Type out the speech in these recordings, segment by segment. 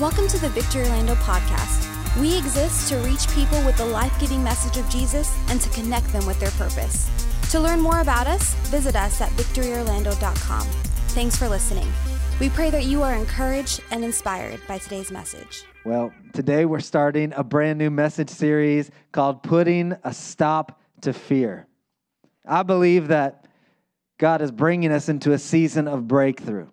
Welcome to the Victory Orlando podcast. We exist to reach people with the life giving message of Jesus and to connect them with their purpose. To learn more about us, visit us at victoryorlando.com. Thanks for listening. We pray that you are encouraged and inspired by today's message. Well, today we're starting a brand new message series called Putting a Stop to Fear. I believe that God is bringing us into a season of breakthrough.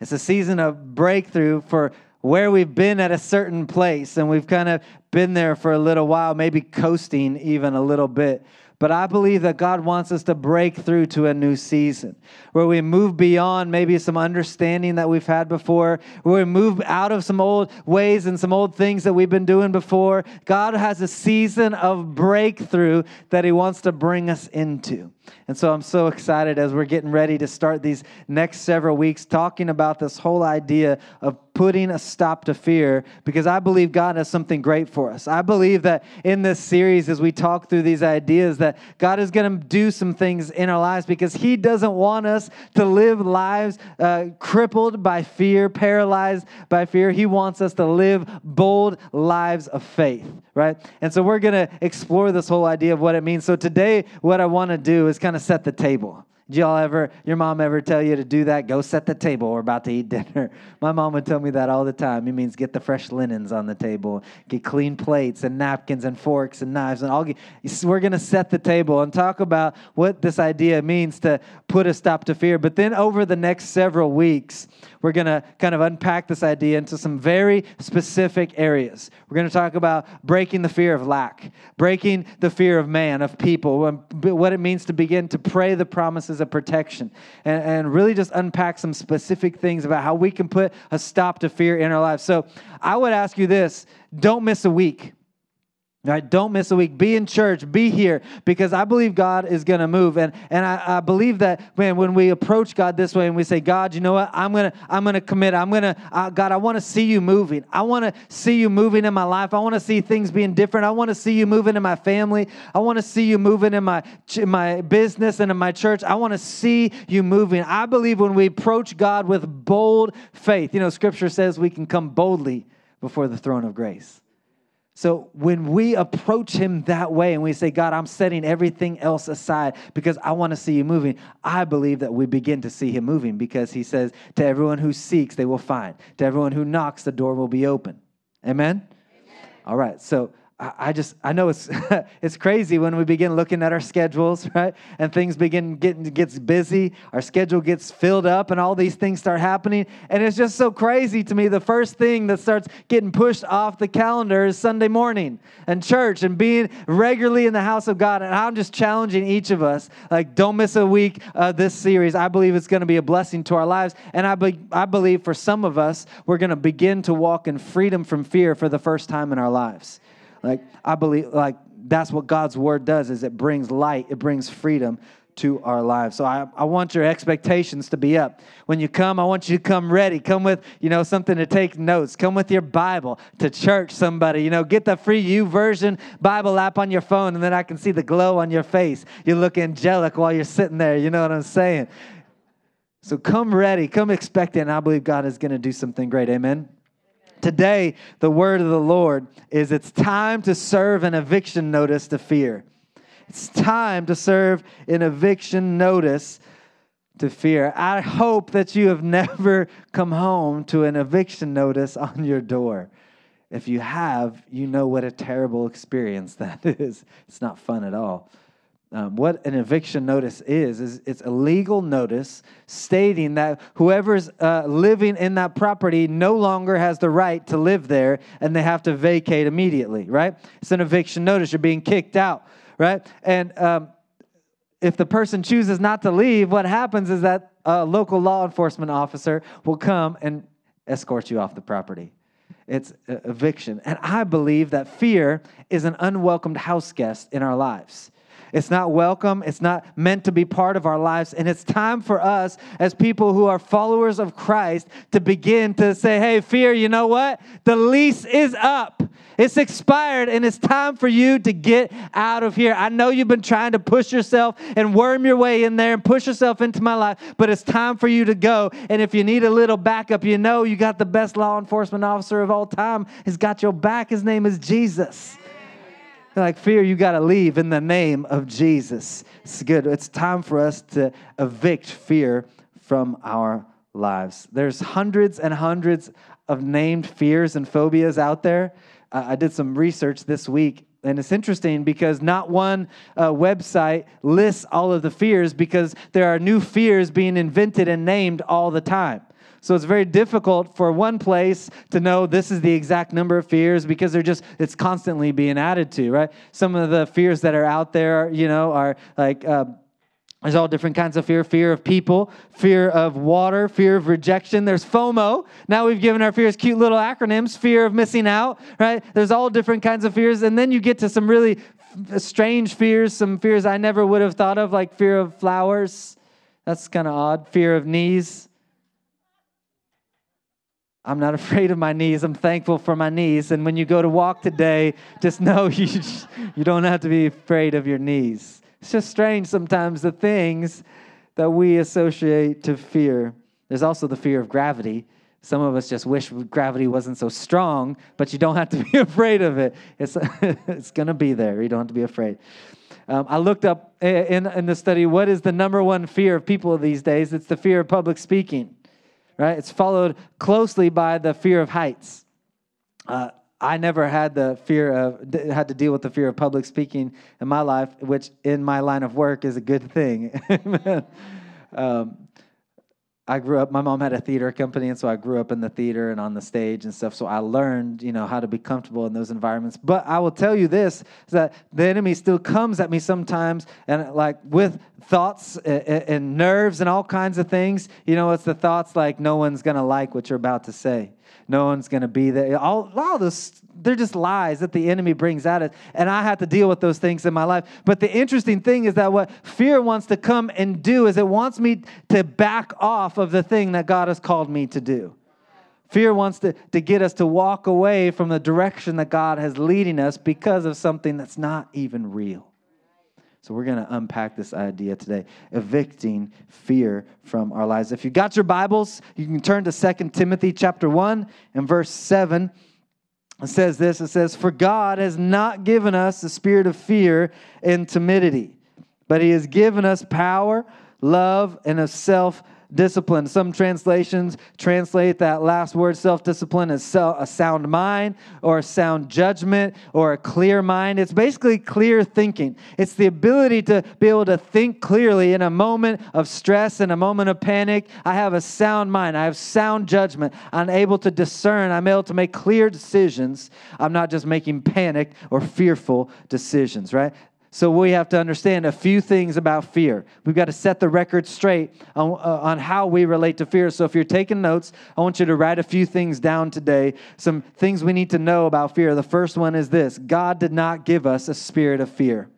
It's a season of breakthrough for where we've been at a certain place and we've kind of been there for a little while, maybe coasting even a little bit. But I believe that God wants us to break through to a new season where we move beyond maybe some understanding that we've had before, where we move out of some old ways and some old things that we've been doing before. God has a season of breakthrough that He wants to bring us into. And so I'm so excited as we're getting ready to start these next several weeks talking about this whole idea of putting a stop to fear because I believe God has something great for us. I believe that in this series, as we talk through these ideas, that God is going to do some things in our lives because He doesn't want us to live lives uh, crippled by fear, paralyzed by fear. He wants us to live bold lives of faith, right? And so we're going to explore this whole idea of what it means. So today, what I want to do is kind of set the table. Did y'all ever, your mom ever tell you to do that? Go set the table. We're about to eat dinner. My mom would tell me that all the time. It means get the fresh linens on the table, get clean plates and napkins and forks and knives. And all. we're going to set the table and talk about what this idea means to put a stop to fear. But then over the next several weeks, we're going to kind of unpack this idea into some very specific areas. We're going to talk about breaking the fear of lack, breaking the fear of man, of people, um, what it means to begin to pray the promises of protection, and, and really just unpack some specific things about how we can put a stop to fear in our lives. So I would ask you this don't miss a week. Right? Don't miss a week. Be in church. Be here because I believe God is going to move. And, and I, I, believe that, man, when we approach God this way and we say, God, you know what? I'm going to I'm gonna commit. I'm going to, uh, God, I want to see you moving. I want to see you moving in my life. I want to see things being different. I want to see you moving in my family. I want to see you moving in my, in my business and in my church. I want to see you moving. I believe when we approach God with bold faith, you know, scripture says we can come boldly before the throne of grace. So when we approach him that way and we say, God, I'm setting everything else aside because I want to see you moving, I believe that we begin to see him moving because he says, To everyone who seeks, they will find. To everyone who knocks, the door will be open. Amen? Amen. All right. So I just I know it's it's crazy when we begin looking at our schedules, right? And things begin getting gets busy, our schedule gets filled up, and all these things start happening. And it's just so crazy to me. The first thing that starts getting pushed off the calendar is Sunday morning and church and being regularly in the house of God. And I'm just challenging each of us, like, don't miss a week of this series. I believe it's going to be a blessing to our lives, and I be, I believe for some of us, we're going to begin to walk in freedom from fear for the first time in our lives. Like I believe like that's what God's word does is it brings light, it brings freedom to our lives. So I, I want your expectations to be up. When you come, I want you to come ready. Come with, you know, something to take notes. Come with your Bible to church, somebody. You know, get the free YouVersion Bible app on your phone, and then I can see the glow on your face. You look angelic while you're sitting there. You know what I'm saying? So come ready, come expectant, I believe God is going to do something great. Amen. Today, the word of the Lord is it's time to serve an eviction notice to fear. It's time to serve an eviction notice to fear. I hope that you have never come home to an eviction notice on your door. If you have, you know what a terrible experience that is. It's not fun at all. Um, what an eviction notice is is it's a legal notice stating that whoever's uh, living in that property no longer has the right to live there and they have to vacate immediately right? It's an eviction notice. You're being kicked out right? And um, if the person chooses not to leave what happens is that a local law enforcement officer will come and escort you off the property. It's eviction. And i believe that fear is an unwelcomed house guest in our lives it's not welcome. It's not meant to be part of our lives. And it's time for us, as people who are followers of Christ, to begin to say, hey, fear, you know what? The lease is up. It's expired and it's time for you to get out of here. I know you've been trying to push yourself and worm your way in there and push yourself into my life, but it's time for you to go. And if you need a little backup, you know you got the best law enforcement officer of all time. He's got your back. His name is Jesus. Like fear, you got to leave in the name of Jesus. It's good. It's time for us to evict fear from our lives. There's hundreds and hundreds of named fears and phobias out there. Uh, I did some research this week, and it's interesting because not one uh, website lists all of the fears because there are new fears being invented and named all the time. So it's very difficult for one place to know this is the exact number of fears because they're just, it's constantly being added to, right? Some of the fears that are out there, you know, are like, uh, there's all different kinds of fear fear of people, fear of water, fear of rejection. There's FOMO. Now we've given our fears cute little acronyms fear of missing out, right? There's all different kinds of fears. And then you get to some really strange fears, some fears I never would have thought of, like fear of flowers. That's kind of odd. Fear of knees. I'm not afraid of my knees. I'm thankful for my knees. And when you go to walk today, just know you, you don't have to be afraid of your knees. It's just strange sometimes the things that we associate to fear. There's also the fear of gravity. Some of us just wish gravity wasn't so strong, but you don't have to be afraid of it. It's, it's going to be there. You don't have to be afraid. Um, I looked up in, in the study what is the number one fear of people these days? It's the fear of public speaking, right? It's followed closely by the fear of heights. Uh, I never had the fear of had to deal with the fear of public speaking in my life, which in my line of work is a good thing. um, I grew up. My mom had a theater company, and so I grew up in the theater and on the stage and stuff. So I learned, you know, how to be comfortable in those environments. But I will tell you this: is that the enemy still comes at me sometimes, and like with thoughts and, and nerves and all kinds of things. You know, it's the thoughts like no one's gonna like what you're about to say no one's going to be there. All, all this, they're just lies that the enemy brings at us. And I have to deal with those things in my life. But the interesting thing is that what fear wants to come and do is it wants me to back off of the thing that God has called me to do. Fear wants to, to get us to walk away from the direction that God has leading us because of something that's not even real. So we're going to unpack this idea today, evicting fear from our lives. If you got your Bibles, you can turn to 2 Timothy chapter 1 and verse 7. It says this, it says, "For God has not given us the spirit of fear and timidity, but he has given us power, love, and a self discipline. Some translations translate that last word, self discipline, as a sound mind or a sound judgment or a clear mind. It's basically clear thinking. It's the ability to be able to think clearly in a moment of stress, in a moment of panic. I have a sound mind, I have sound judgment. I'm able to discern, I'm able to make clear decisions. I'm not just making panicked or fearful decisions, right? So we have to understand a few things about fear. We've got to set the record straight on, uh, on how we relate to fear. So if you're taking notes, I want you to write a few things down today. Some things we need to know about fear. The first one is this God did not give us a spirit of fear,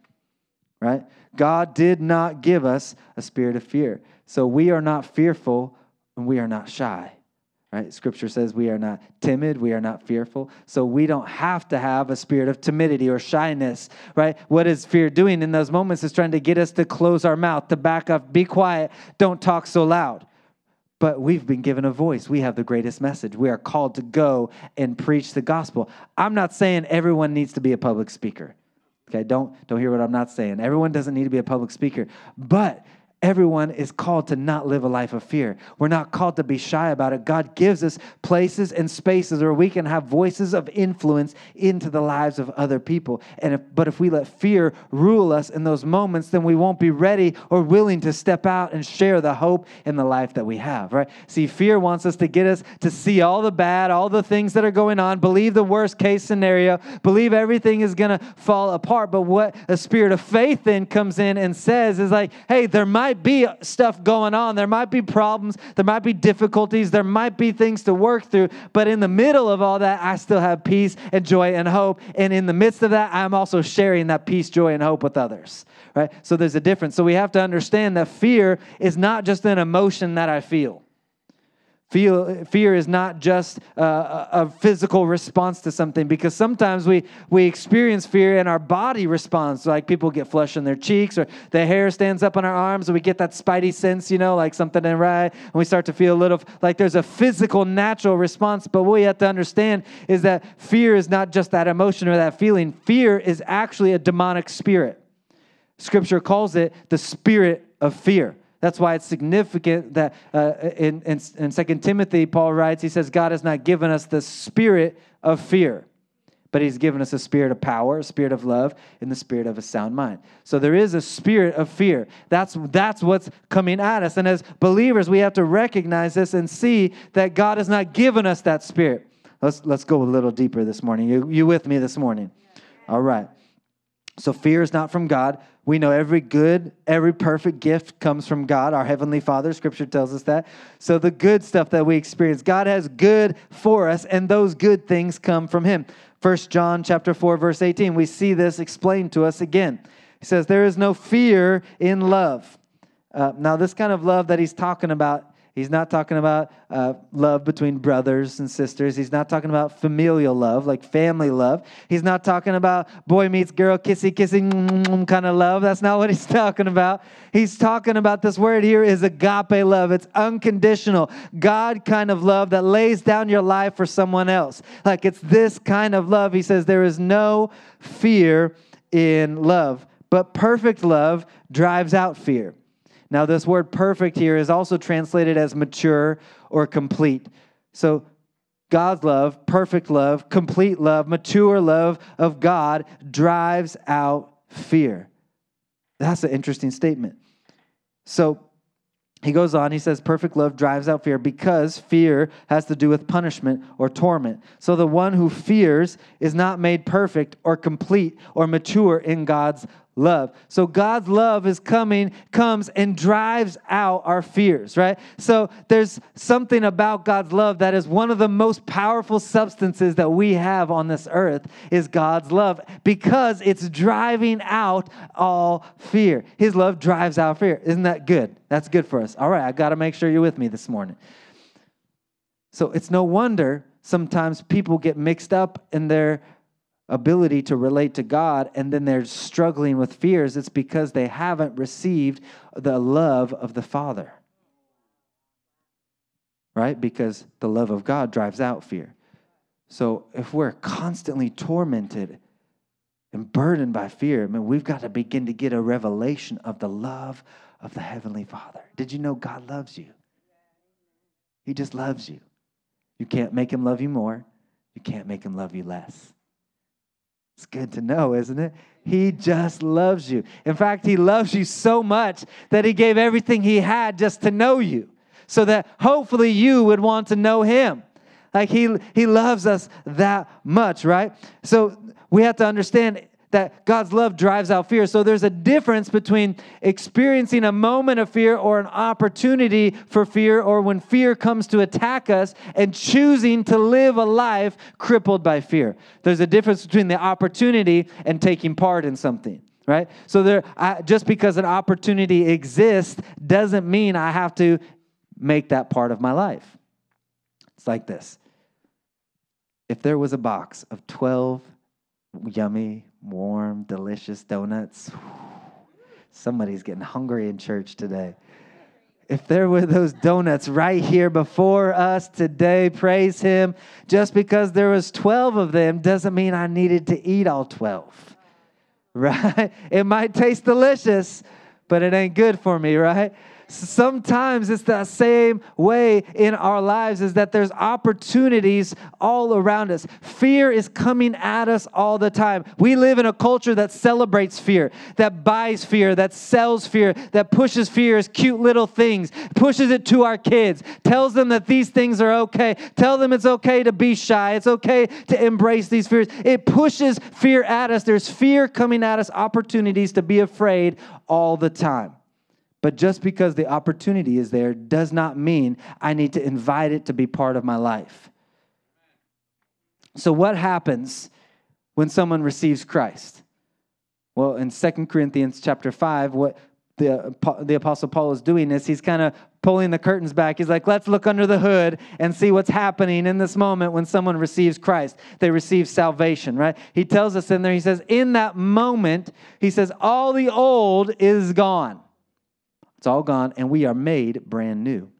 right? God did not give us a spirit of fear. So we are not fearful and we are not shy right? Scripture says we are not timid, we are not fearful. So we don't have to have a spirit of timidity or shyness, right? What is fear doing in those moments is trying to get us to close our mouth, to back up, be quiet, don't talk so loud. But we've been given a voice. We have the greatest message. We are called to go and preach the gospel. I'm not saying everyone needs to be a public speaker. Okay, don't don't hear what I'm not saying. Everyone doesn't need to be a public speaker. But Everyone is called to not live a life of fear. We're not called to be shy about it. God gives us places and spaces where we can have voices of influence into the lives of other people. And if, but if we let fear rule us in those moments, then we won't be ready or willing to step out and share the hope in the life that we have, right? See, fear wants us to get us to see all the bad, all the things that are going on, believe the worst case scenario, believe everything is going to fall apart. But what a spirit of faith then comes in and says is like, hey, there might might be stuff going on. There might be problems. There might be difficulties. There might be things to work through. But in the middle of all that, I still have peace and joy and hope. And in the midst of that, I'm also sharing that peace, joy, and hope with others. Right? So there's a difference. So we have to understand that fear is not just an emotion that I feel. Feel, fear is not just a, a physical response to something because sometimes we, we experience fear and our body responds. Like people get flush in their cheeks or the hair stands up on our arms and we get that spidey sense, you know, like something ain't right. And we start to feel a little like there's a physical, natural response. But what we have to understand is that fear is not just that emotion or that feeling, fear is actually a demonic spirit. Scripture calls it the spirit of fear. That's why it's significant that uh, in, in, in 2 Timothy, Paul writes, he says, God has not given us the spirit of fear, but he's given us a spirit of power, a spirit of love, and the spirit of a sound mind. So there is a spirit of fear. That's, that's what's coming at us. And as believers, we have to recognize this and see that God has not given us that spirit. Let's, let's go a little deeper this morning. You, you with me this morning? All right. So fear is not from God. We know every good, every perfect gift comes from God, our heavenly Father. Scripture tells us that. So the good stuff that we experience, God has good for us, and those good things come from Him. First John chapter 4, verse 18, we see this explained to us again. He says, There is no fear in love. Uh, now, this kind of love that he's talking about He's not talking about uh, love between brothers and sisters. He's not talking about familial love, like family love. He's not talking about boy meets girl, kissy, kissy, mm, mm, mm, kind of love. That's not what he's talking about. He's talking about this word here is agape love. It's unconditional, God kind of love that lays down your life for someone else. Like it's this kind of love. He says there is no fear in love, but perfect love drives out fear. Now, this word perfect here is also translated as mature or complete. So, God's love, perfect love, complete love, mature love of God drives out fear. That's an interesting statement. So, he goes on, he says, perfect love drives out fear because fear has to do with punishment or torment. So the one who fears is not made perfect or complete or mature in God's love. So God's love is coming, comes and drives out our fears, right? So there's something about God's love that is one of the most powerful substances that we have on this earth is God's love because it's driving out all fear. His love drives out fear. Isn't that good? That's good for us. All right, I got to make sure you're with me this morning. So it's no wonder sometimes people get mixed up in their ability to relate to God and then they're struggling with fears, it's because they haven't received the love of the Father. Right? Because the love of God drives out fear. So if we're constantly tormented and burdened by fear, I mean, we've got to begin to get a revelation of the love of the Heavenly Father. Did you know God loves you? He just loves you. You can't make him love you more. You can't make him love you less. It's good to know, isn't it? He just loves you. In fact, He loves you so much that He gave everything He had just to know you, so that hopefully you would want to know Him. Like He, he loves us that much, right? So we have to understand that God's love drives out fear. So there's a difference between experiencing a moment of fear or an opportunity for fear, or when fear comes to attack us and choosing to live a life crippled by fear. There's a difference between the opportunity and taking part in something. Right? So there I, just because an opportunity exists doesn't mean I have to make that part of my life. It's like this. If there was a box of 12 yummy warm, delicious donuts. Somebody's getting hungry in church today. If there were those donuts right here before us today, praise him. Just because there was 12 of them doesn't mean I needed to eat all 12. Right? It might taste delicious, but it ain't good for me, right? Sometimes it's the same way in our lives is that there's opportunities all around us. Fear is coming at us all the time. We live in a culture that celebrates fear, that buys fear, that sells fear, that pushes fear as cute little things, pushes it to our kids, tells them that these things are okay, tell them it's okay to be shy, it's okay to embrace these fears. It pushes fear at us. There's fear coming at us, opportunities to be afraid all the time. But just because the opportunity is there does not mean I need to invite it to be part of my life. So, what happens when someone receives Christ? Well, in 2 Corinthians chapter 5, what the, the Apostle Paul is doing is he's kind of pulling the curtains back. He's like, let's look under the hood and see what's happening in this moment when someone receives Christ. They receive salvation, right? He tells us in there, he says, in that moment, he says, all the old is gone. It's all gone, and we are made brand new.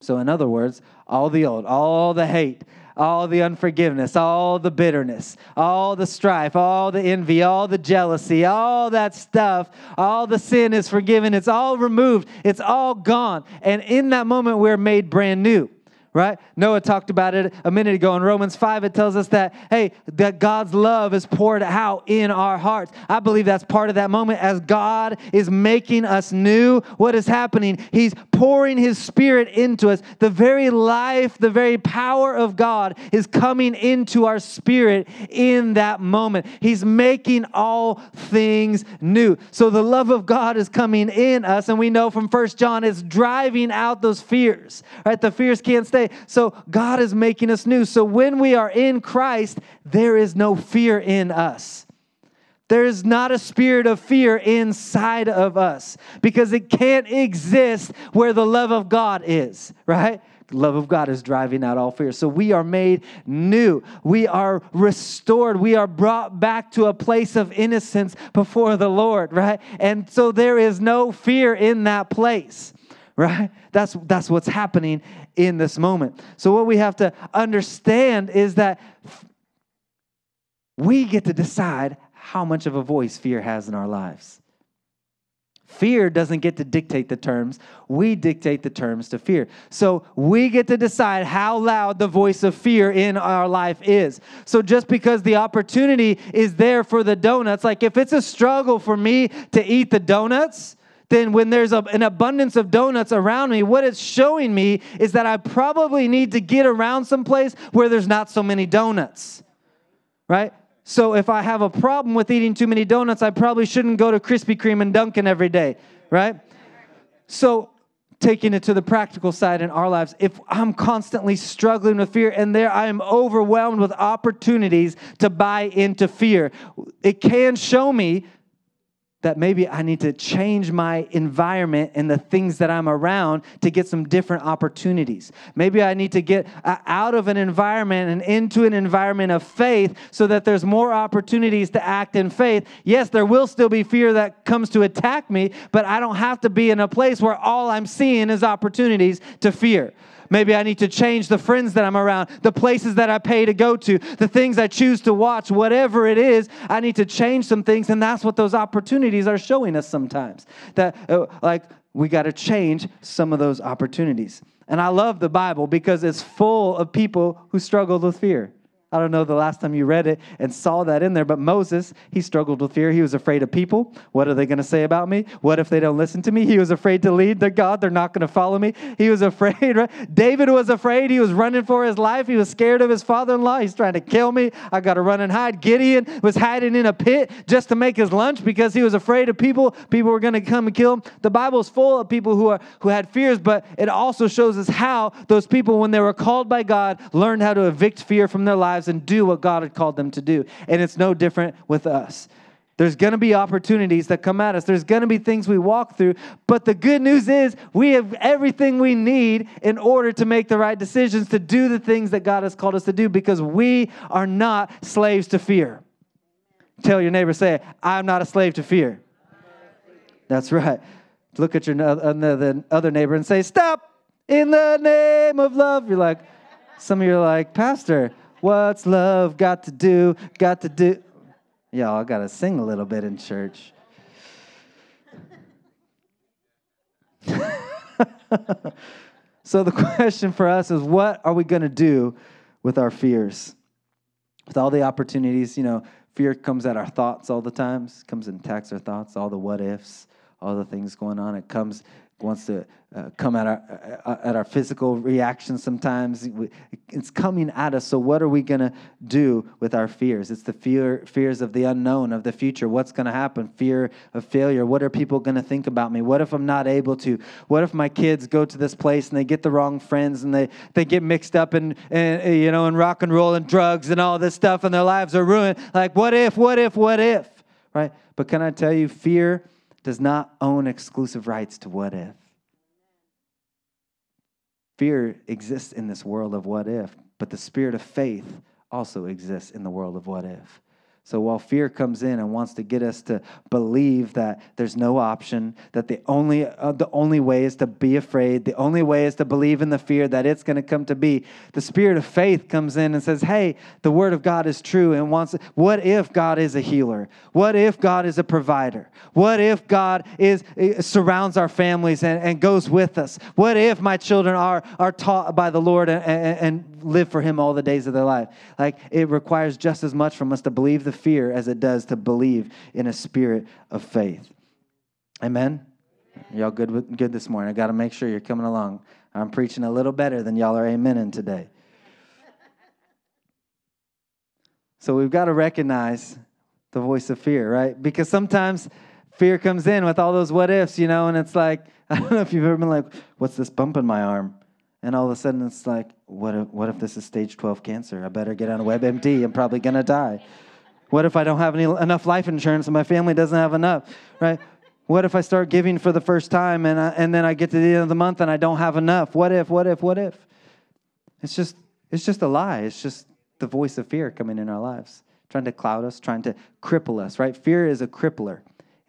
So, in other words, all the old, all the hate, all the unforgiveness, all the bitterness, all the strife, all the envy, all the jealousy, all that stuff, all the sin is forgiven. It's all removed, it's all gone. And in that moment, we're made brand new right? Noah talked about it a minute ago. In Romans 5, it tells us that, hey, that God's love is poured out in our hearts. I believe that's part of that moment as God is making us new. What is happening? He's pouring His Spirit into us. The very life, the very power of God is coming into our spirit in that moment. He's making all things new. So the love of God is coming in us, and we know from First John it's driving out those fears, right? The fears can't stay say. So God is making us new. So when we are in Christ, there is no fear in us. There is not a spirit of fear inside of us because it can't exist where the love of God is, right? love of God is driving out all fear. So we are made new. We are restored. We are brought back to a place of innocence before the Lord, right? And so there is no fear in that place right? That's, that's what's happening in this moment. So, what we have to understand is that we get to decide how much of a voice fear has in our lives. Fear doesn't get to dictate the terms. We dictate the terms to fear. So we get to decide how loud the voice of fear in our life is. So just because the opportunity is there for the donuts, like if it's a struggle for me to eat the donuts, then when there's a, an abundance of donuts around me, what it's showing me is that I probably need to get around someplace where there's not so many donuts, right? So if I have a problem with eating too many donuts, I probably shouldn't go to Krispy Kreme and Dunkin' every day, right? So taking it to the practical side in our lives, if I'm constantly struggling with fear and there I am overwhelmed with opportunities to buy into fear, it can show me that maybe I need to change my environment and the things that I'm around to get some different opportunities. Maybe I need to get uh, out of an environment and into an environment of faith so that there's more opportunities to act in faith. Yes, there will still be fear that comes to attack me, but I don't have to be in a place where all I'm seeing is opportunities to fear. Maybe I need to change the friends that I'm around, the places that I pay to go to, the things I choose to watch, whatever it is. I need to change some things. And that's what those opportunities are showing us sometimes. That, uh, like, we got to change some of those opportunities. And I love the Bible because it's full of people who struggled with fear. I don't know the last time you read it and saw that in there, but Moses, he struggled with fear. He was afraid of people. What are they going to say about me? What if they don't listen to me? He was afraid to lead their God. They're not going to follow me. He was afraid, right? David was afraid. He was running for his life. He was scared of his father in law. He's trying to kill me. I got to run and hide. Gideon was hiding in a pit just to make his lunch because he was afraid of people. People were going to come and kill him. The Bible is full of people who, are, who had fears, but it also shows us how those people, when they were called by God, learned how to evict fear from their lives lives and do what God had called them to do. And it's no different with us. There's going to be opportunities that come at us. There's going to be things we walk through. But the good news is we have everything we need in order to make the right decisions, to do the things that God has called us to do, because we are not slaves to fear. Tell your neighbor, say, I'm not a slave to fear. That's right. Look at your uh, other neighbor and say, Stop in the name of love. You're like, some of you are like, Pastor, What's love got to do? Got to do. Y'all got to sing a little bit in church. so the question for us is what are we going to do with our fears? With all the opportunities, you know, fear comes at our thoughts all the times, comes and attacks our thoughts, all the what ifs, all the things going on. It comes wants to uh, come at our uh, at our physical reactions sometimes. It's coming at us. So what are we going to do with our fears? It's the fear fears of the unknown of the future. What's going to happen? Fear of failure. What are people going to think about me? What if i'm not able to? What if my kids go to this place and they get the wrong friends and they they get mixed up in, in you know in rock and roll and drugs and all this stuff and their lives are ruined? Like what if what if what if? Right? But can i tell you fear does not own exclusive rights to what if. Fear exists in this world of what if, but the spirit of faith also exists in the world of what if. So while fear comes in and wants to get us to believe that there's no option, that the only uh, the only way is to be afraid, the only way is to believe in the fear that it's going to come to be, the spirit of faith comes in and says, "Hey, the word of God is true and wants what if God is a healer? What if God is a provider? What if God is uh, surrounds our families and, and goes with us? What if my children are are taught by the Lord and, and, and live for him all the days of their life?" Like it requires just as much from us to believe the fear as it does to believe in a spirit of faith. Amen? Y'all good, with, good this morning? I got to make sure you're coming along. I'm preaching a little better than y'all are amening today. So we've got to recognize the voice of fear, right? Because sometimes fear comes in with all those what ifs, you know, and it's like, I don't know if you've ever been like, what's this bump in my arm? And all of a sudden it's like, what if, what if this is stage 12 cancer? I better get on a WebMD. I'm probably going to die. What if I don't have any, enough life insurance and my family doesn't have enough, right? What if I start giving for the first time and, I, and then I get to the end of the month and I don't have enough? What if, what if, what if? It's just, it's just a lie. It's just the voice of fear coming in our lives, trying to cloud us, trying to cripple us, right? Fear is a crippler.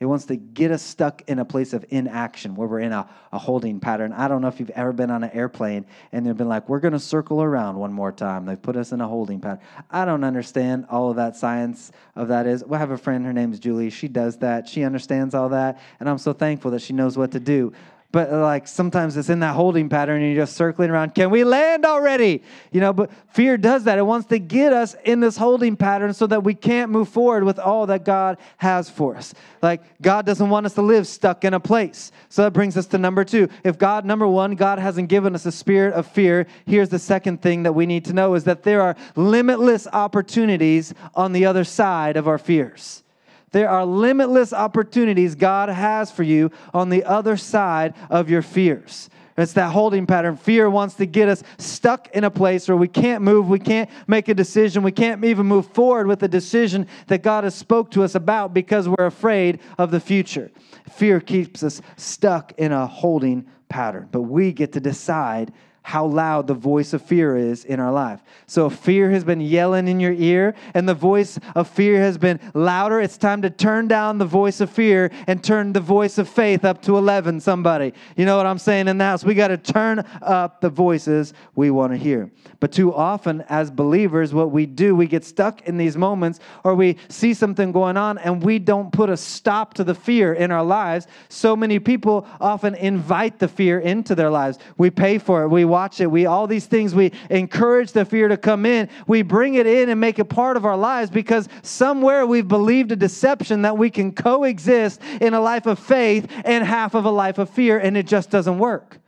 It wants to get us stuck in a place of inaction where we're in a, a holding pattern. I don't know if you've ever been on an airplane and they've been like, we're going to circle around one more time. They've put us in a holding pattern. I don't understand all of that science of that is. We have a friend, her name is Julie. She does that. She understands all that. And I'm so thankful that she knows what to do but like sometimes it's in that holding pattern and you're just circling around can we land already? You know but fear does that. It wants to get us in this holding pattern so that we can't move forward with all that god has for us. Like god doesn't want us to live stuck in a place. So that brings us to number two. If god number one god hasn't given us a spirit of fear here's the second thing that we need to know is that there are limitless opportunities on the other side of our fears there are limitless opportunities God has for you on the other side of your fears. It's that holding pattern. Fear wants to get us stuck in a place where we can't move, we can't make a decision, we can't even move forward with the decision that God has spoke to us about because we're afraid of the future. Fear keeps us stuck in a holding pattern, but we get to decide how loud the voice of fear is in our life. So fear has been yelling in your ear and the voice of fear has been louder, it's time to turn down the voice of fear and turn the voice of faith up to 11 somebody. You know what I'm saying in that? So we got to turn up the voices we want to hear. But too often as believers what we do, we get stuck in these moments or we see something going on and we don't put a stop to the fear in our lives. So many people often invite the fear into their lives. We pay for it. We watch it. We all these things we encourage the fear to come in. We bring it in and make it part of our lives because somewhere we've believed a deception that we can coexist in a life of faith and half of a life of fear and it just doesn't work.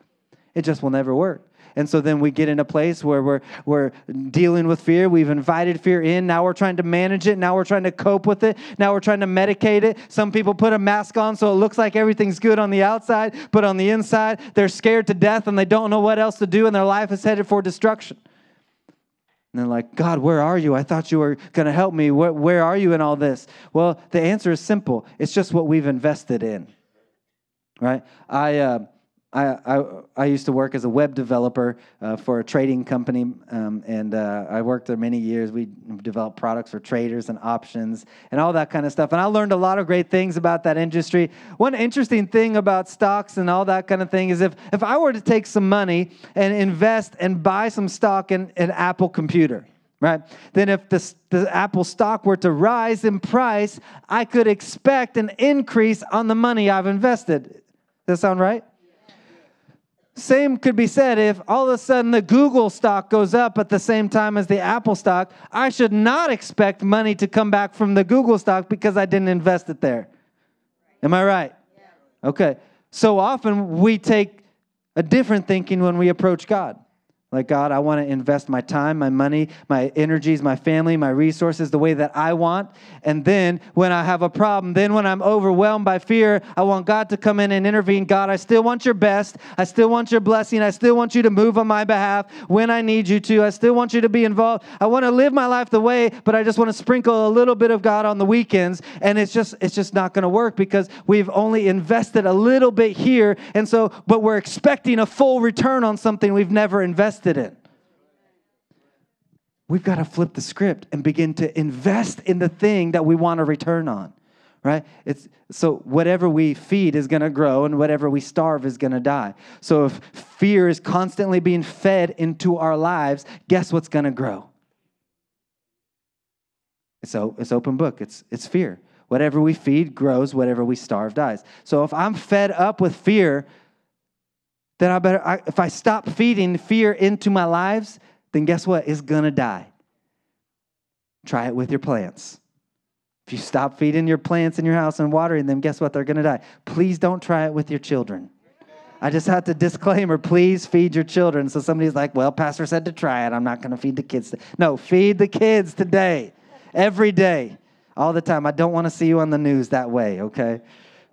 It just will never work. And so then we get in a place where we're, we're dealing with fear. We've invited fear in. Now we're trying to manage it. Now we're trying to cope with it. Now we're trying to medicate it. Some people put a mask on so it looks like everything's good on the outside, but on the inside, they're scared to death and they don't know what else to do, and their life is headed for destruction. And they're like, God, where are you? I thought you were going to help me. Where, where are you in all this? Well, the answer is simple it's just what we've invested in. Right? I. Uh, I, I, I, used to work as a web developer uh, for a trading company, um, and uh, I worked there many years. We developed products for traders and options and all that kind of stuff. And I learned a lot of great things about that industry. One interesting thing about stocks and all that kind of thing is if, if I were to take some money and invest and buy some stock in an Apple computer, right? Then if the, the Apple stock were to rise in price, I could expect an increase on the money I've invested. Does that sound right? Same could be said if all of a sudden the Google stock goes up at the same time as the Apple stock. I should not expect money to come back from the Google stock because I didn't invest it there. Am I right? Okay. So often we take a different thinking when we approach God. Like, God, I want to invest my time, my money, my energies, my family, my resources the way that I want. And then when I have a problem, then when I'm overwhelmed by fear, I want God to come in and intervene. God, I still want your best. I still want your blessing. I still want you to move on my behalf when I need you to. I still want you to be involved. I want to live my life the way, but I just want to sprinkle a little bit of God on the weekends. And it's just, it's just not going to work because we've only invested a little bit here. And so, but we're expecting a full return on something we've never invested invested in. We've got to flip the script and begin to invest in the thing that we want to return on, right? It's so whatever we feed is going to grow and whatever we starve is going to die. So if fear is constantly being fed into our lives, guess what's going to grow? It's, it's open book. It's, it's fear. Whatever we feed grows, whatever we starve dies. So if I'm fed up with fear, then I better, I, if I stop feeding fear into my lives, then guess what? It's gonna die. Try it with your plants. If you stop feeding your plants in your house and watering them, guess what? They're gonna die. Please don't try it with your children. I just have to disclaimer please feed your children. So somebody's like, well, Pastor said to try it. I'm not gonna feed the kids. No, feed the kids today, every day, all the time. I don't wanna see you on the news that way, okay?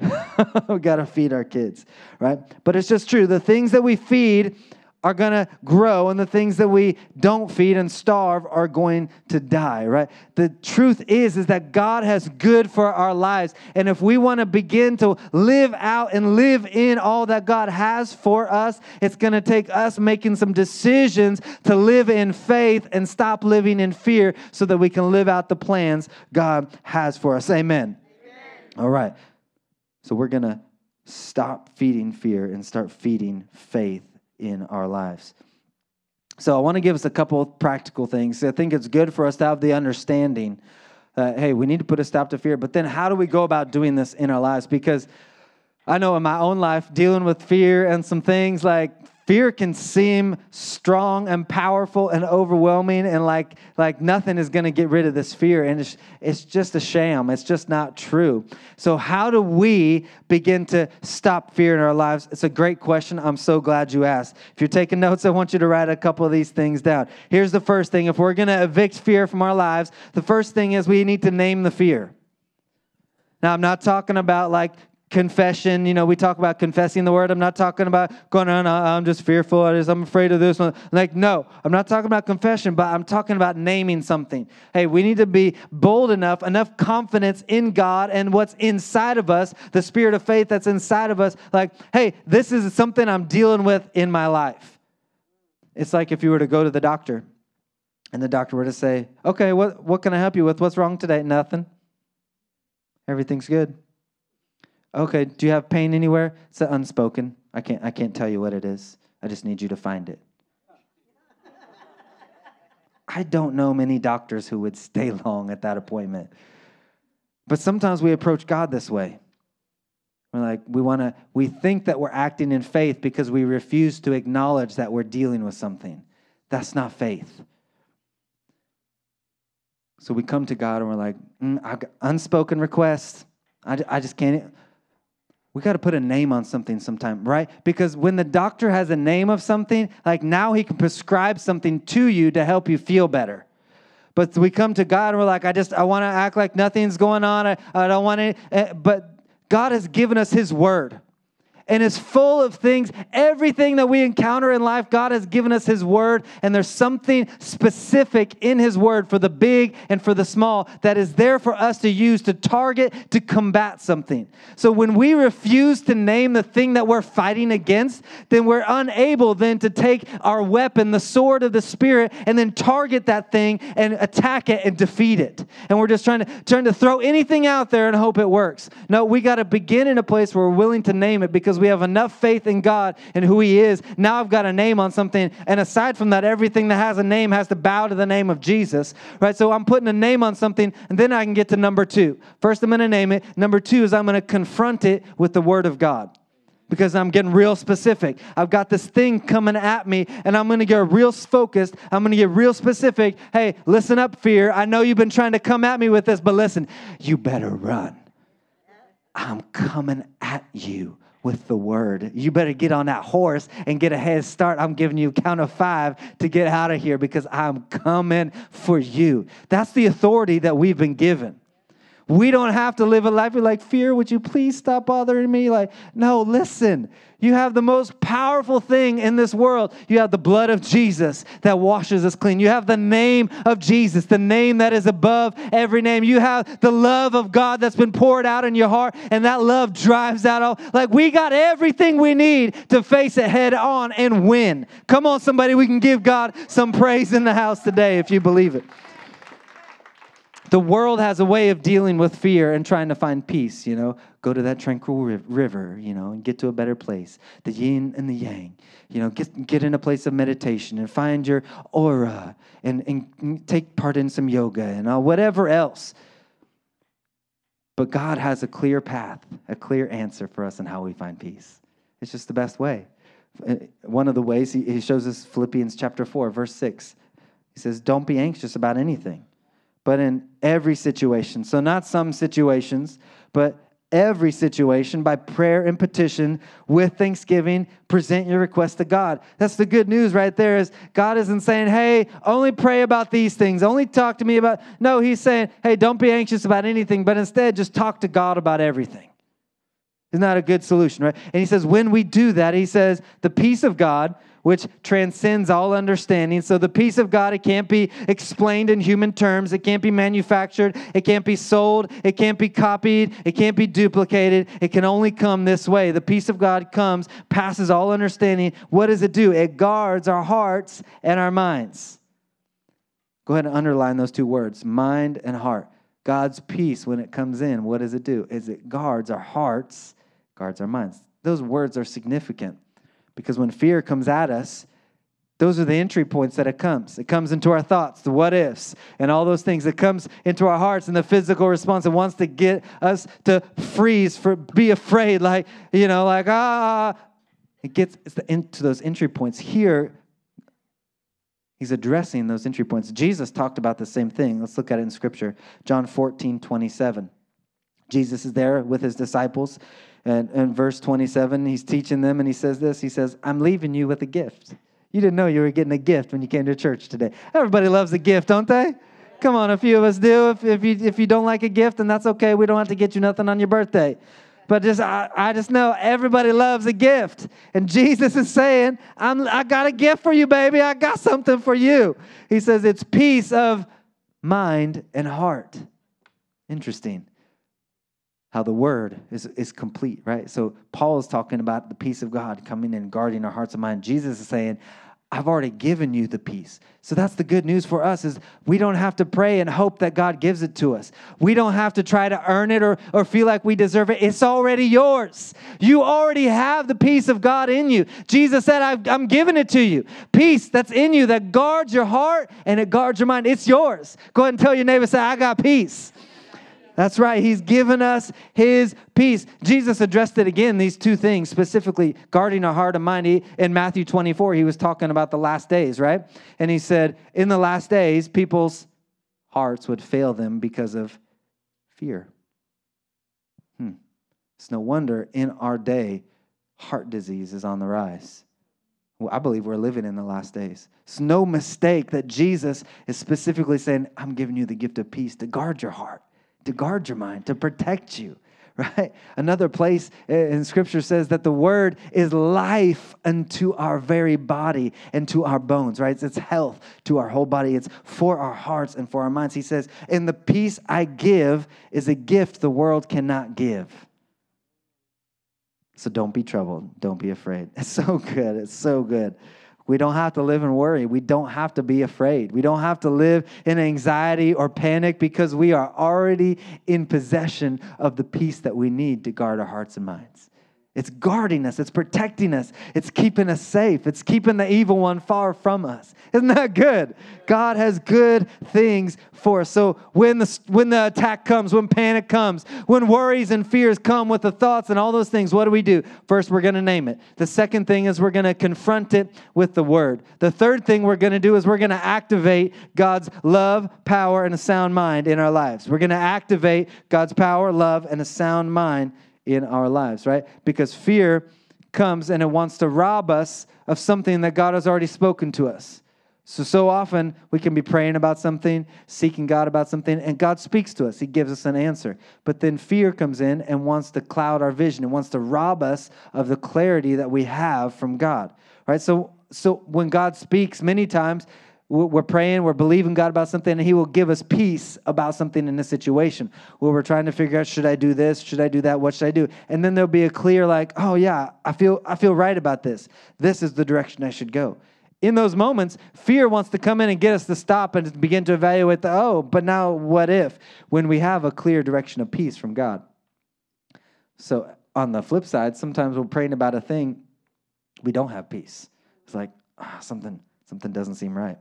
we got to feed our kids, right? But it's just true. The things that we feed are going to grow, and the things that we don't feed and starve are going to die, right? The truth is, is that God has good for our lives. And if we want to begin to live out and live in all that God has for us, it's going to take us making some decisions to live in faith and stop living in fear so that we can live out the plans God has for us. Amen. Amen. All right. So we're going to stop feeding fear and start feeding faith in our lives. So I want to give us a couple of practical things. I think it's good for us to have the understanding that, hey, we need to put a stop to fear. But then how do we go about doing this in our lives? Because I know in my own life, dealing with fear and some things like fear can seem strong and powerful and overwhelming and like like nothing is going to get rid of this fear and it's, it's just a sham. It's just not true. So how do we begin to stop fear in our lives? It's a great question. I'm so glad you asked. If you're taking notes i want you to write a couple of these things down. Here's the first thing. If we're going to evict fear from our lives the first thing is we need to name the fear. Now, I'm not talking about like confession. You know, we talk about confessing the word. I'm not talking about going on, uh, I'm just fearful. I'm afraid of this. one. Like, no, I'm not talking about confession, but I'm talking about naming something. Hey, we need to be bold enough, enough confidence in God and what's inside of us, the spirit of faith that's inside of us. Like, hey, this is something I'm dealing with in my life. It's like if you were to go to the doctor and the doctor were to say, okay, what, what can I help you with? What's wrong today? Nothing. Everything's good. Okay, do you have pain anywhere? It's unspoken. I can't I can't tell you what it is. I just need you to find it. I don't know many doctors who would stay long at that appointment. But sometimes we approach God this way. We're like, we want to, we think that we're acting in faith because we refuse to acknowledge that we're dealing with something. That's not faith. So we come to God and we're like, mm, unspoken request. I, I just can't. We got to put a name on something sometime, right? Because when the doctor has a name of something, like now he can prescribe something to you to help you feel better. But we come to God and we're like, I just, I want to act like nothing's going on. I, I don't want to, eh, but God has given us his word and is full of things. Everything that we encounter in life, God has given us His Word, and there's something specific in His Word for the big and for the small that is there for us to use to target, to combat something. So when we refuse to name the thing that we're fighting against, then we're unable then to take our weapon, the sword of the Spirit, and then target that thing and attack it and defeat it. And we're just trying to trying to throw anything out there and hope it works. No, we got to begin in a place where we're willing to name it because we have enough faith in God and who He is. Now I've got a name on something. And aside from that, everything that has a name has to bow to the name of Jesus, right? So I'm putting a name on something, and then I can get to number two. First, I'm going to name it. Number two is I'm going to confront it with the Word of God because I'm getting real specific. I've got this thing coming at me and I'm going to get real focused. I'm going to get real specific. Hey, listen up, fear. I know you've been trying to come at me with this, but listen, you better run. I'm coming at you with the word. You better get on that horse and get a head start. I'm giving you count of five to get out of here because I'm coming for you. That's the authority that we've been given. We don't have to live a life like fear. Would you please stop bothering me? Like, no, listen. You have the most powerful thing in this world. You have the blood of Jesus that washes us clean. You have the name of Jesus, the name that is above every name. You have the love of God that's been poured out in your heart, and that love drives out all. Like we got everything we need to face it head on and win. Come on, somebody, we can give God some praise in the house today if you believe it. The world has a way of dealing with fear and trying to find peace, you know. Go to that tranquil river, you know, and get to a better place. The yin and the yang, you know, get, get in a place of meditation and find your aura and, and take part in some yoga and uh, whatever else. But God has a clear path, a clear answer for us in how we find peace. It's just the best way. Uh, one of the ways he, he shows us Philippians chapter 4, verse 6. He says, Don't be anxious about anything but in every situation. So, not some situations, but every situation by prayer and petition with thanksgiving present your request to god. That's the good news right there is god isn't saying hey only pray about these things. Only talk to me about no he's saying hey don't be anxious about anything but instead just talk to god about everything. Isn't that a good solution right? And he says when we do that he says the peace of god which transcends all understanding. So the peace of God, it can't be explained in human terms. It can't be manufactured. It can't be sold. It can't be copied. It can't be duplicated. It can only come this way. The peace of God comes, passes all understanding. What does it do? It guards our hearts and our minds. Go ahead and underline those two words mind and heart. God's peace, when it comes in, what does it do? Is it guards our hearts, guards our minds. Those words are significant. Because when fear comes at us, those are the entry points that it comes. It comes into our thoughts, the what ifs, and all those things. It comes into our hearts and the physical response. It wants to get us to freeze, for be afraid, like, you know, like, ah. It gets into those entry points. Here, he's addressing those entry points. Jesus talked about the same thing. Let's look at it in Scripture. John 14, 27. Jesus is there with his disciples. And in verse 27, he's teaching them and he says this He says, I'm leaving you with a gift. You didn't know you were getting a gift when you came to church today. Everybody loves a gift, don't they? Come on, a few of us do. If, if, you, if you don't like a gift, then that's okay. We don't have to get you nothing on your birthday. But just I, I just know everybody loves a gift. And Jesus is saying, I'm, I got a gift for you, baby. I got something for you. He says it's peace of mind and heart. Interesting how the word is, is complete, right? So Paul is talking about the peace of God coming and guarding our hearts and minds. Jesus is saying, I've already given you the peace. So that's the good news for us is we don't have to pray and hope that God gives it to us. We don't have to try to earn it or, or feel like we deserve it. It's already yours. You already have the peace of God in you. Jesus said, I'm giving it to you. Peace that's in you that guards your heart and it guards your mind. It's yours. Go ahead and tell your neighbor, say, I got peace. That's right. He's given us his peace. Jesus addressed it again, these two things, specifically guarding our heart and mind. He, in Matthew 24, he was talking about the last days, right? And he said, In the last days, people's hearts would fail them because of fear. Hmm. It's no wonder in our day, heart disease is on the rise. Well, I believe we're living in the last days. It's no mistake that Jesus is specifically saying, I'm giving you the gift of peace to guard your heart to guard your mind, to protect you, right? Another place in scripture says that the word is life unto our very body and to our bones, right? It's health to our whole body. It's for our hearts and for our minds. He says, And the peace I give is a gift the world cannot give. So don't be troubled. Don't be afraid. It's so good. It's so good. We don't have to live in worry. We don't have to be afraid. We don't have to live in anxiety or panic because we are already in possession of the peace that we need to guard our hearts and minds. It's guarding us, it's protecting us, it's keeping us safe, it's keeping the evil one far from us. Isn't that good? God has good things for us. So when the when the attack comes, when panic comes, when worries and fears come with the thoughts and all those things, what do we do? First, we're going to name it. The second thing is we're going to confront it with the word. The third thing we're going to do is we're going to activate God's love, power and a sound mind in our lives. We're going to activate God's power, love and a sound mind in our lives, right? Because fear comes and it wants to rob us of something that God has already spoken to us. So, so often we can be praying about something, seeking God about something, and God speaks to us. He gives us an answer. But then fear comes in and wants to cloud our vision. It wants to rob us of the clarity that we have from God, right? So, so when God speaks, many times we're praying, we're believing God about something, and He will give us peace about something in a situation where we're trying to figure out, should I do this? Should I do that? What should I do? And then there'll be a clear, like, oh yeah, I feel I feel right about this. This is the direction I should go. In those moments, fear wants to come in and get us to stop and begin to evaluate the, oh, but now what if? When we have a clear direction of peace from God. So on the flip side, sometimes we're praying about a thing, we don't have peace. It's like, ah, something, something doesn't seem right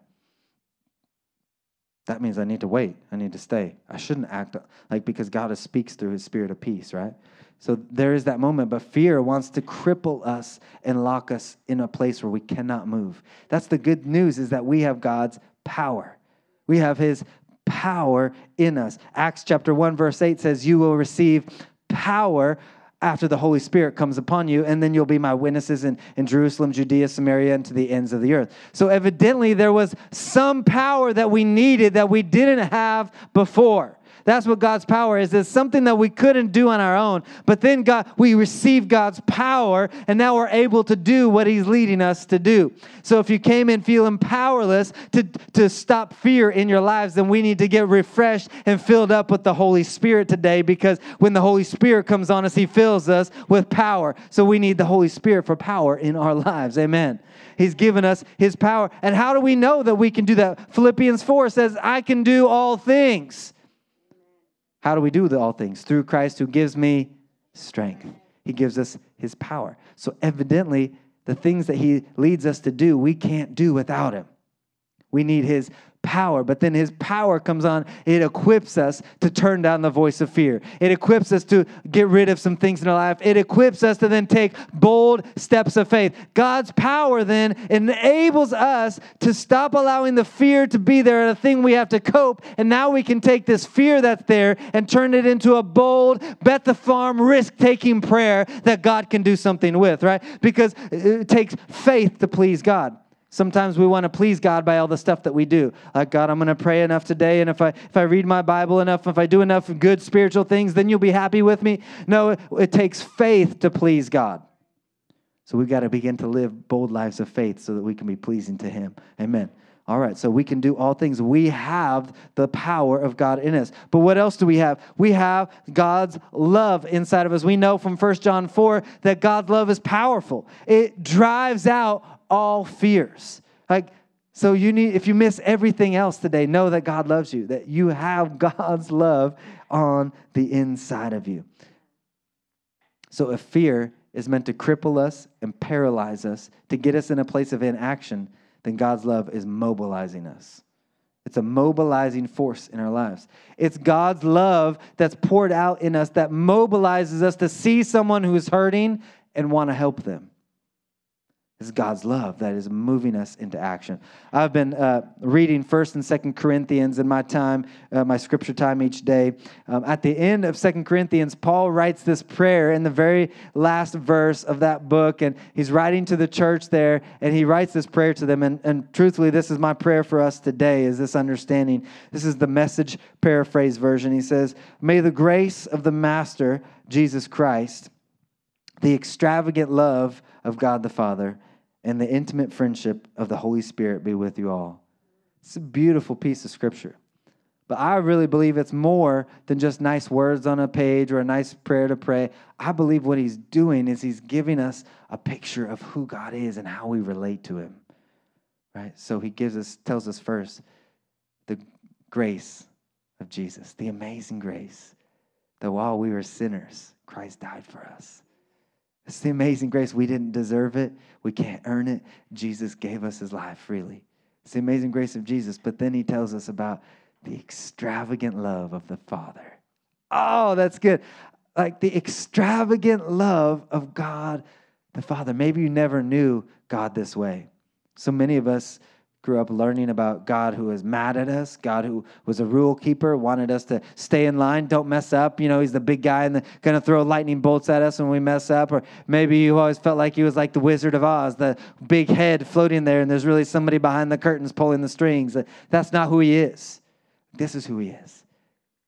that means I need to wait. I need to stay. I shouldn't act like because God speaks through his spirit of peace, right? So there is that moment, but fear wants to cripple us and lock us in a place where we cannot move. That's the good news is that we have God's power. We have his power in us. Acts chapter 1 verse 8 says you will receive power after the Holy Spirit comes upon you, and then you'll be my witnesses in, in Jerusalem, Judea, Samaria, and to the ends of the earth. So, evidently, there was some power that we needed that we didn't have before. That's what God's power is. It's something that we couldn't do on our own. But then God, we receive God's power, and now we're able to do what He's leading us to do. So if you came in feeling powerless to, to stop fear in your lives, then we need to get refreshed and filled up with the Holy Spirit today because when the Holy Spirit comes on us, He fills us with power. So we need the Holy Spirit for power in our lives. Amen. He's given us His power. And how do we know that we can do that? Philippians 4 says, I can do all things how do we do all things? Through Christ who gives me strength. He gives us his power. So, evidently, the things that he leads us to do, we can't do without him. We need his power, but then his power comes on. It equips us to turn down the voice of fear. It equips us to get rid of some things in our life. It equips us to then take bold steps of faith. God's power then enables us to stop allowing the fear to be there, a thing we have to cope. And now we can take this fear that's there and turn it into a bold, bet the farm, risk taking prayer that God can do something with, right? Because it takes faith to please God. Sometimes we want to please God by all the stuff that we do. Like, God, I'm going to pray enough today, and if I if I read my Bible enough, if I do enough good spiritual things, then you'll be happy with me. No, it, it takes faith to please God. So we've got to begin to live bold lives of faith so that we can be pleasing to Him. Amen. All right, so we can do all things. We have the power of God in us. But what else do we have? We have God's love inside of us. We know from 1 John 4 that God's love is powerful. It drives out all fears. Like, so you need, if you miss everything else today, know that God loves you, that you have God's love on the inside of you. So if fear is meant to cripple us and paralyze us, to get us in a place of inaction, then God's love is mobilizing us. It's a mobilizing force in our lives. It's God's love that's poured out in us that mobilizes us to see someone who's hurting and want to help them. It's God's love that is moving us into action. I've been uh, reading First and Second Corinthians in my time, uh, my scripture time each day. Um, at the end of Second Corinthians, Paul writes this prayer in the very last verse of that book, and he's writing to the church there, and he writes this prayer to them. And, and truthfully, this is my prayer for us today: is this understanding? This is the message paraphrase version. He says, "May the grace of the Master Jesus Christ, the extravagant love of God the Father." And the intimate friendship of the Holy Spirit be with you all. It's a beautiful piece of scripture. But I really believe it's more than just nice words on a page or a nice prayer to pray. I believe what he's doing is he's giving us a picture of who God is and how we relate to him. Right? So he gives us tells us first the grace of Jesus, the amazing grace that while we were sinners, Christ died for us. It's the amazing grace. We didn't deserve it. We can't earn it. Jesus gave us his life freely. It's the amazing grace of Jesus. But then he tells us about the extravagant love of the Father. Oh, that's good. Like the extravagant love of God the Father. Maybe you never knew God this way. So many of us grew up learning about God who was mad at us, God who was a rule keeper, wanted us to stay in line, don't mess up. You know, he's the big guy and going to throw lightning bolts at us when we mess up. Or maybe you always felt like he was like the Wizard of Oz, the big head floating there, and there's really somebody behind the curtains pulling the strings. Uh, that's not who he is. This is who he is.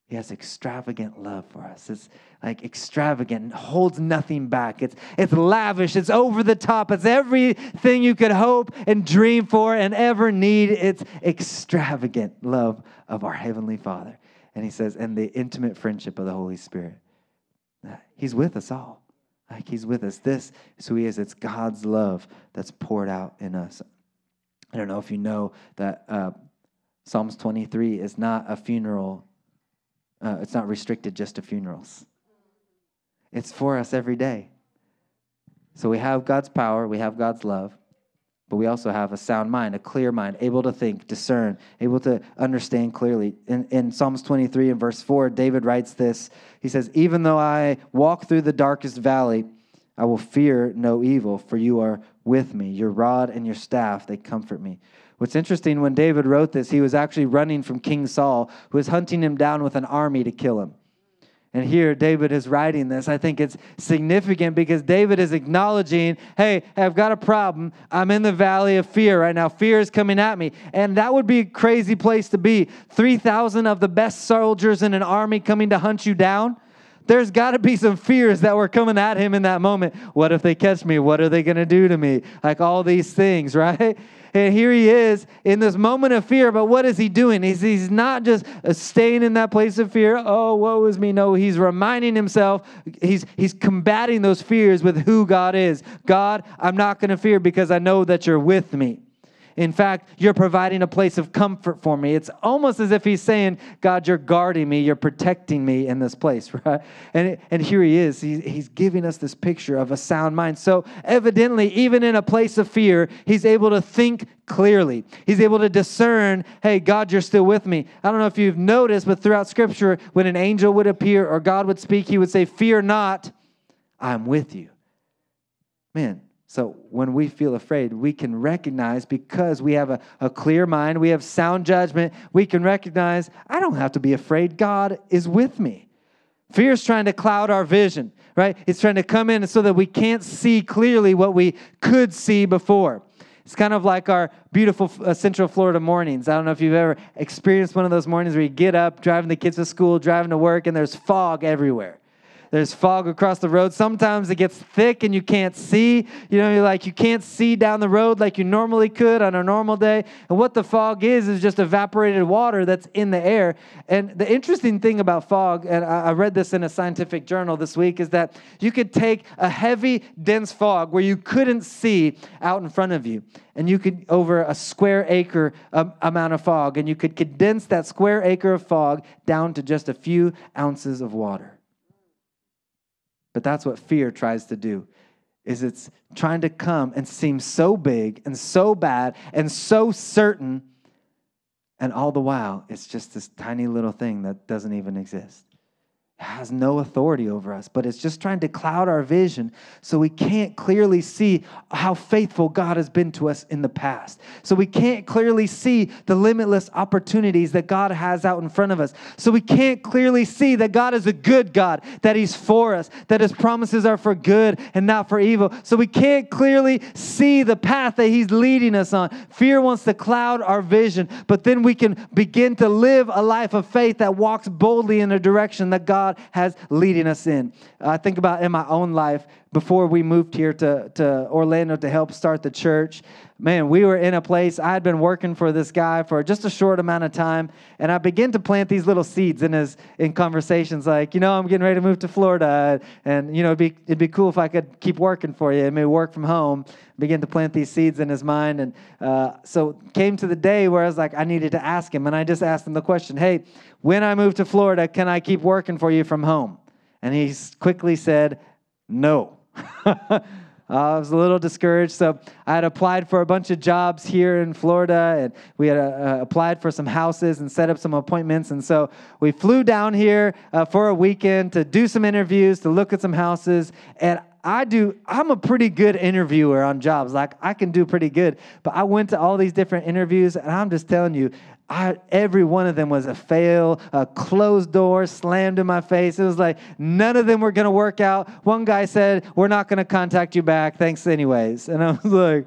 He has extravagant love for us. It's like extravagant, holds nothing back. It's, it's lavish, it's over the top, it's everything you could hope and dream for and ever need. It's extravagant love of our Heavenly Father. And he says, and the intimate friendship of the Holy Spirit. He's with us all. Like he's with us. This is who he is. It's God's love that's poured out in us. I don't know if you know that uh, Psalms 23 is not a funeral uh, it's not restricted just to funerals. It's for us every day. So we have God's power, we have God's love, but we also have a sound mind, a clear mind, able to think, discern, able to understand clearly. In, in Psalms 23 and verse 4, David writes this He says, Even though I walk through the darkest valley, I will fear no evil, for you are with me. Your rod and your staff, they comfort me. What's interesting, when David wrote this, he was actually running from King Saul, who was hunting him down with an army to kill him. And here, David is writing this. I think it's significant because David is acknowledging, hey, I've got a problem. I'm in the valley of fear right now. Fear is coming at me. And that would be a crazy place to be. 3,000 of the best soldiers in an army coming to hunt you down. There's got to be some fears that were coming at him in that moment. What if they catch me? What are they going to do to me? Like all these things, right? And here he is in this moment of fear, but what is he doing? He's, he's not just uh, staying in that place of fear. Oh, woe is me. No, he's reminding himself, he's, he's combating those fears with who God is. God, I'm not going to fear because I know that you're with me. In fact, you're providing a place of comfort for me. It's almost as if he's saying, God, you're guarding me, you're protecting me in this place, right? And, and here he is. He, he's giving us this picture of a sound mind. So, evidently, even in a place of fear, he's able to think clearly. He's able to discern, hey, God, you're still with me. I don't know if you've noticed, but throughout Scripture, when an angel would appear or God would speak, he would say, Fear not, I'm with you. Man, so when we feel afraid, we can recognize because we have a, a clear mind, we have sound judgment, we can recognize I don't have to be afraid. God is with me. Fear is trying to cloud our vision, right? It's trying to come in so that we can't see clearly what we could see before. It's kind of like our beautiful uh, Central Florida mornings. I don't know if you've ever experienced one of those mornings where you get up, driving the kids to school, driving to work, and there's fog everywhere. There's fog across the road. Sometimes it gets thick and you can't see. You know, you're like you can't see down the road like you normally could on a normal day. And what the fog is is just evaporated water that's in the air. And the interesting thing about fog, and I read this in a scientific journal this week, is that you could take a heavy, dense fog where you couldn't see out in front of you and you could over a square acre um, amount of fog and you could condense that square acre of fog down to just a few ounces of water but that's what fear tries to do. Is it's trying to come and seem so big and so bad and so certain and all the while it's just this tiny little thing that doesn't even exist has no authority over us, but it's just trying to cloud our vision so we can't clearly see how faithful God has been to us in the past. So we can't clearly see the limitless opportunities that God has out in front of us. So we can't clearly see that God is a good God, that He's for us, that His promises are for good and not for evil. So we can't clearly see the path that He's leading us on. Fear wants to cloud our vision, but then we can begin to live a life of faith that walks boldly in a direction that God God has leading us in. I think about in my own life before we moved here to, to Orlando to help start the church. Man, we were in a place, I had been working for this guy for just a short amount of time, and I began to plant these little seeds in his in conversations like, you know, I'm getting ready to move to Florida, and, you know, it'd be, it'd be cool if I could keep working for you and maybe work from home. Begin to plant these seeds in his mind. And uh, so came to the day where I was like, I needed to ask him, and I just asked him the question, hey, when I move to Florida, can I keep working for you from home? And he quickly said, no. I was a little discouraged. So I had applied for a bunch of jobs here in Florida, and we had uh, uh, applied for some houses and set up some appointments. And so we flew down here uh, for a weekend to do some interviews, to look at some houses. And I do, I'm a pretty good interviewer on jobs. Like, I can do pretty good. But I went to all these different interviews, and I'm just telling you, I, every one of them was a fail, a closed door slammed in my face. It was like none of them were going to work out. One guy said, We're not going to contact you back. Thanks, anyways. And I was like,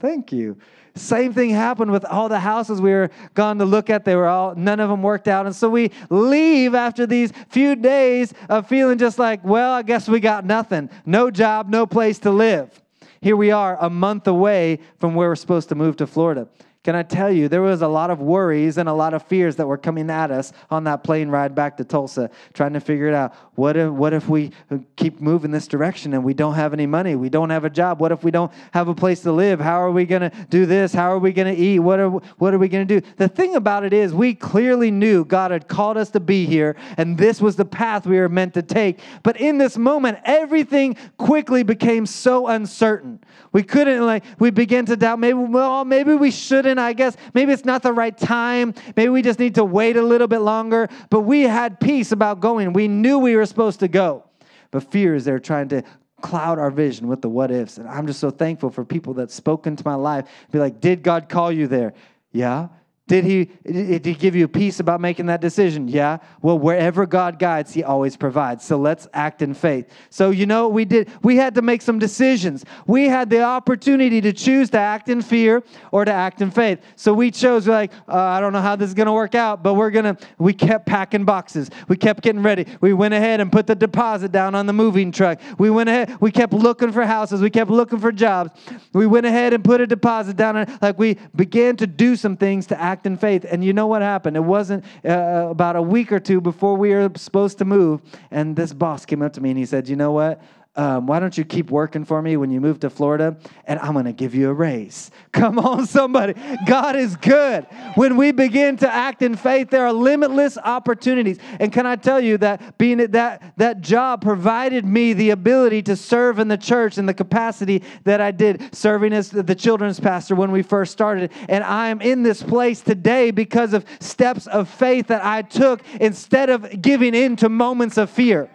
Thank you. Same thing happened with all the houses we were gone to look at. They were all, none of them worked out. And so we leave after these few days of feeling just like, well, I guess we got nothing. No job, no place to live. Here we are a month away from where we're supposed to move to Florida. Can I tell you, there was a lot of worries and a lot of fears that were coming at us on that plane ride back to Tulsa, trying to figure it out. What if, what if we keep moving this direction and we don't have any money? We don't have a job. What if we don't have a place to live? How are we going to do this? How are we going to eat? What are, what are we going to do? The thing about it is, we clearly knew God had called us to be here, and this was the path we were meant to take. But in this moment, everything quickly became so uncertain. We couldn't, like, we began to doubt maybe, well, maybe we shouldn't I guess maybe it's not the right time. Maybe we just need to wait a little bit longer. But we had peace about going. We knew we were supposed to go. But fear is there trying to cloud our vision with the what ifs. And I'm just so thankful for people that spoke into my life. Be like, did God call you there? Yeah. Did he, did he give you peace about making that decision? Yeah. Well, wherever God guides, he always provides. So let's act in faith. So, you know, we did, we had to make some decisions. We had the opportunity to choose to act in fear or to act in faith. So we chose, like, uh, I don't know how this is going to work out, but we're going to, we kept packing boxes. We kept getting ready. We went ahead and put the deposit down on the moving truck. We went ahead, we kept looking for houses. We kept looking for jobs. We went ahead and put a deposit down. And, like, we began to do some things to act act in faith. And you know what happened? It wasn't uh, about a week or two before we were supposed to move. And this boss came up to me and he said, You know what? Um, why don't you keep working for me when you move to Florida? And I'm going to give you a raise. Come on, somebody. God is good. When we begin to act in faith, there are limitless opportunities. And can I tell you that being that that job provided me the ability to serve in the church in the capacity that I did, serving as the children's pastor when we first started. And I am in this place today because of steps of faith that I took instead of giving in to moments of fear.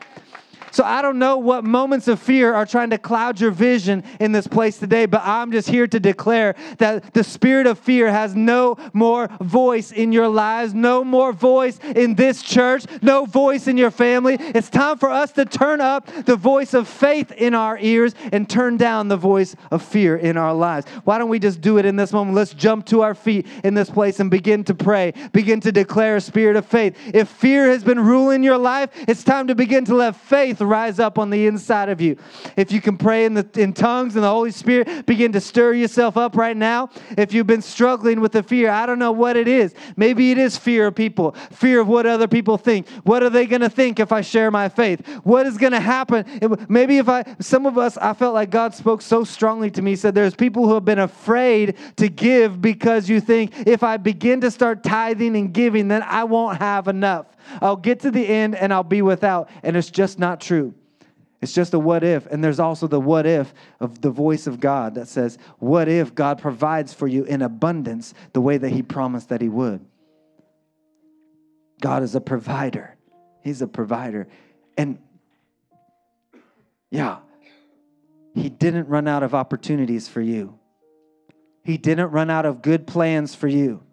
So I don't know what moments of fear are trying to cloud your vision in this place today, but I'm just here to declare that the spirit of fear has no more voice in your lives, no more voice in this church, no voice in your family. It's time for us to turn up the voice of faith in our ears and turn down the voice of fear in our lives. Why don't we just do it in this moment? Let's jump to our feet in this place and begin to pray, begin to declare a spirit of faith. If fear has been ruling your life, it's time to begin to let faith rise up on the inside of you. If you can pray in, the, in tongues and the Holy Spirit begin to stir yourself up right now. If you've been struggling with the fear, I don't know what it is. Maybe it is fear of people, fear of what other people think. What are they going to think if I share my faith? What is going to happen? Maybe if I, some of us, I felt like God spoke so strongly to me, said there's people who have been afraid to give because you think if I begin to start tithing and giving, then I won't have enough. I'll get to the end and I'll be without. And it's just not true. It's just a what if. And there's also the what if of the voice of God that says, What if God provides for you in abundance the way that He promised that He would? God is a provider. He's a provider. And yeah, He didn't run out of opportunities for you, He didn't run out of good plans for you.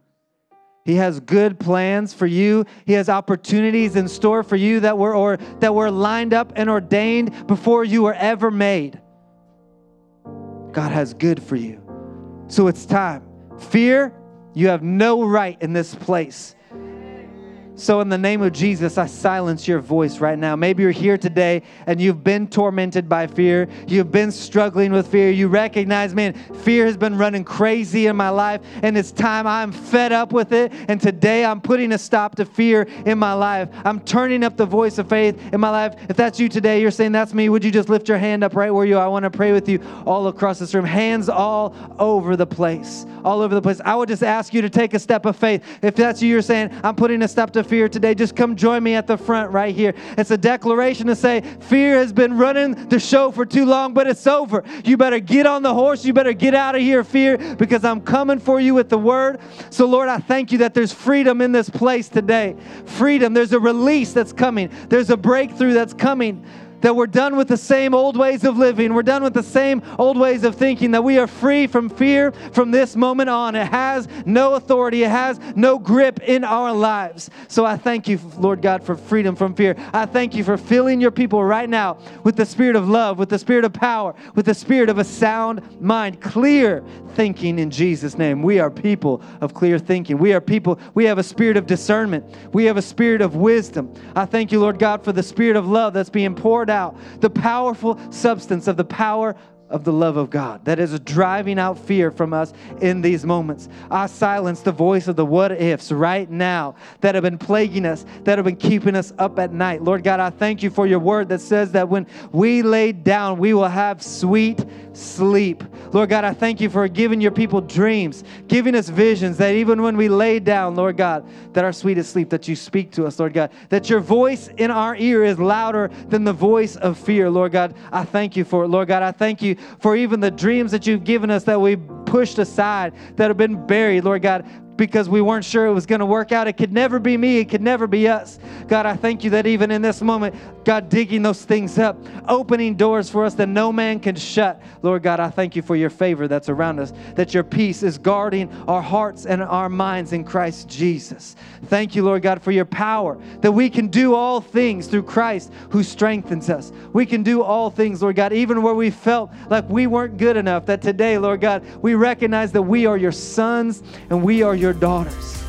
He has good plans for you. He has opportunities in store for you that were or that were lined up and ordained before you were ever made. God has good for you. So it's time. Fear, you have no right in this place. So, in the name of Jesus, I silence your voice right now. Maybe you're here today and you've been tormented by fear. You've been struggling with fear. You recognize, man, fear has been running crazy in my life, and it's time I'm fed up with it. And today I'm putting a stop to fear in my life. I'm turning up the voice of faith in my life. If that's you today, you're saying, That's me, would you just lift your hand up right where you are? I want to pray with you all across this room. Hands all over the place. All over the place. I would just ask you to take a step of faith. If that's you, you're saying, I'm putting a step to fear today, just come join me at the front right here. It's a declaration to say, Fear has been running the show for too long, but it's over. You better get on the horse. You better get out of here, fear, because I'm coming for you with the word. So, Lord, I thank you that there's freedom in this place today. Freedom. There's a release that's coming, there's a breakthrough that's coming that we're done with the same old ways of living. We're done with the same old ways of thinking, that we are free from fear from this moment on. It has no authority, it has no grip in our lives. So I thank you, Lord God, for freedom from fear. I thank you for filling your people right now with the spirit of love, with the spirit of power, with the spirit of a sound mind, clear thinking in Jesus' name. We are people of clear thinking. We are people, we have a spirit of discernment, we have a spirit of wisdom. I thank you, Lord God, for the spirit of love that's being poured out, the powerful substance of the power of the love of God that is driving out fear from us in these moments. I silence the voice of the what ifs right now that have been plaguing us, that have been keeping us up at night. Lord God, I thank you for your word that says that when we lay down, we will have sweet sleep. Lord God, I thank you for giving your people dreams, giving us visions that even when we lay down, Lord God, that our sweetest sleep, that you speak to us, Lord God, that your voice in our ear is louder than the voice of fear, Lord God. I thank you for it, Lord God. I thank for even the dreams that you've given us that we pushed aside, that have been buried, Lord God because we weren't sure it was going to work out. It could never be me, it could never be us. God, I thank you that even in this moment, God, digging those things up, opening doors for us that no man can shut. Lord God, I thank you for your favor that's around us, that your peace is guarding our hearts and our minds in Christ Jesus. Thank you, Lord God, for your power, that we can do all things through Christ who strengthens us. We can do all things, Lord God, even where we felt like we weren't good enough, that today, Lord God, we recognize that we are your sons and we are your your daughters.